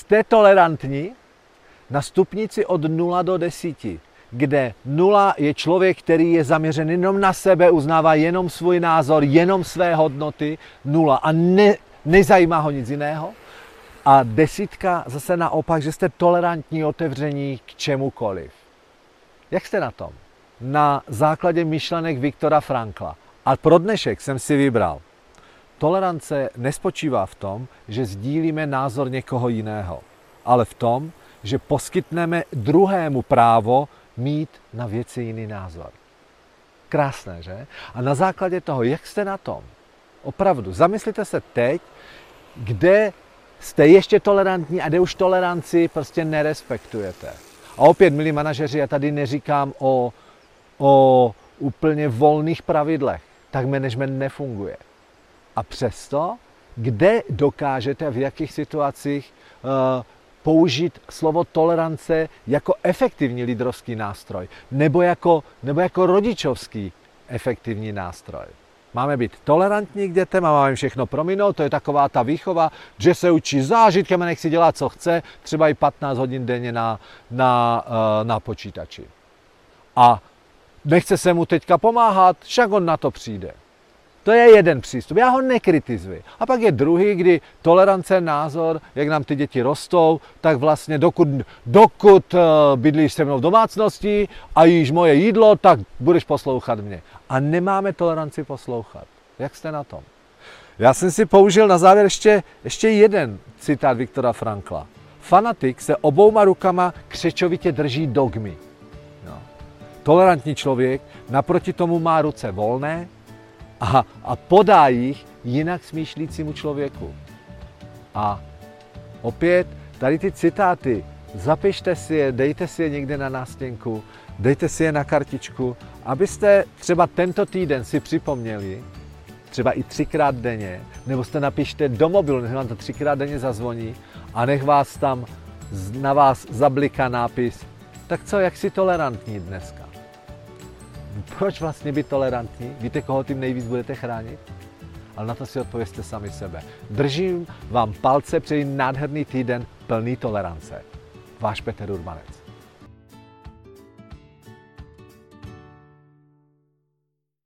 Jste tolerantní na stupnici od 0 do 10, kde 0 je člověk, který je zaměřen jenom na sebe, uznává jenom svůj názor, jenom své hodnoty, 0 a ne, nezajímá ho nic jiného. A desítka zase naopak, že jste tolerantní, otevření k čemukoliv. Jak jste na tom? Na základě myšlenek Viktora Frankla. A pro dnešek jsem si vybral. Tolerance nespočívá v tom, že sdílíme názor někoho jiného, ale v tom, že poskytneme druhému právo mít na věci jiný názor. Krásné, že? A na základě toho, jak jste na tom? Opravdu, zamyslite se teď, kde jste ještě tolerantní a kde už toleranci prostě nerespektujete. A opět, milí manažeři, já tady neříkám o, o úplně volných pravidlech. Tak management nefunguje. A přesto, kde dokážete v jakých situacích uh, použít slovo tolerance jako efektivní lídrovský nástroj nebo jako, nebo jako rodičovský efektivní nástroj. Máme být tolerantní k dětem a máme všechno prominout, to je taková ta výchova, že se učí zážitkem a nech si dělat, co chce, třeba i 15 hodin denně na, na, eh, na počítači. A nechce se mu teďka pomáhat, však on na to přijde. To je jeden přístup, já ho nekritizuji. A pak je druhý, kdy tolerance, názor, jak nám ty děti rostou, tak vlastně dokud, dokud eh, bydlíš se mnou v domácnosti a jíš moje jídlo, tak budeš poslouchat mě. A nemáme toleranci poslouchat. Jak jste na tom? Já jsem si použil na závěr ještě, ještě jeden citát Viktora Frankla. Fanatik se obouma rukama křečovitě drží dogmy. No. Tolerantní člověk naproti tomu má ruce volné, a, a podá jich jinak smýšlícímu člověku. A opět tady ty citáty, zapište si je, dejte si je někde na nástěnku, dejte si je na kartičku, abyste třeba tento týden si připomněli, třeba i třikrát denně, nebo jste napište do mobilu, nech vám to třikrát denně zazvoní a nech vás tam na vás zabliká nápis, tak co, jak si tolerantní dneska? Proč vlastně být tolerantní? Víte, koho tím nejvíc budete chránit? Ale na to si odpověste sami sebe. Držím vám palce, přeji nádherný týden plný tolerance. Váš Petr Urbanec.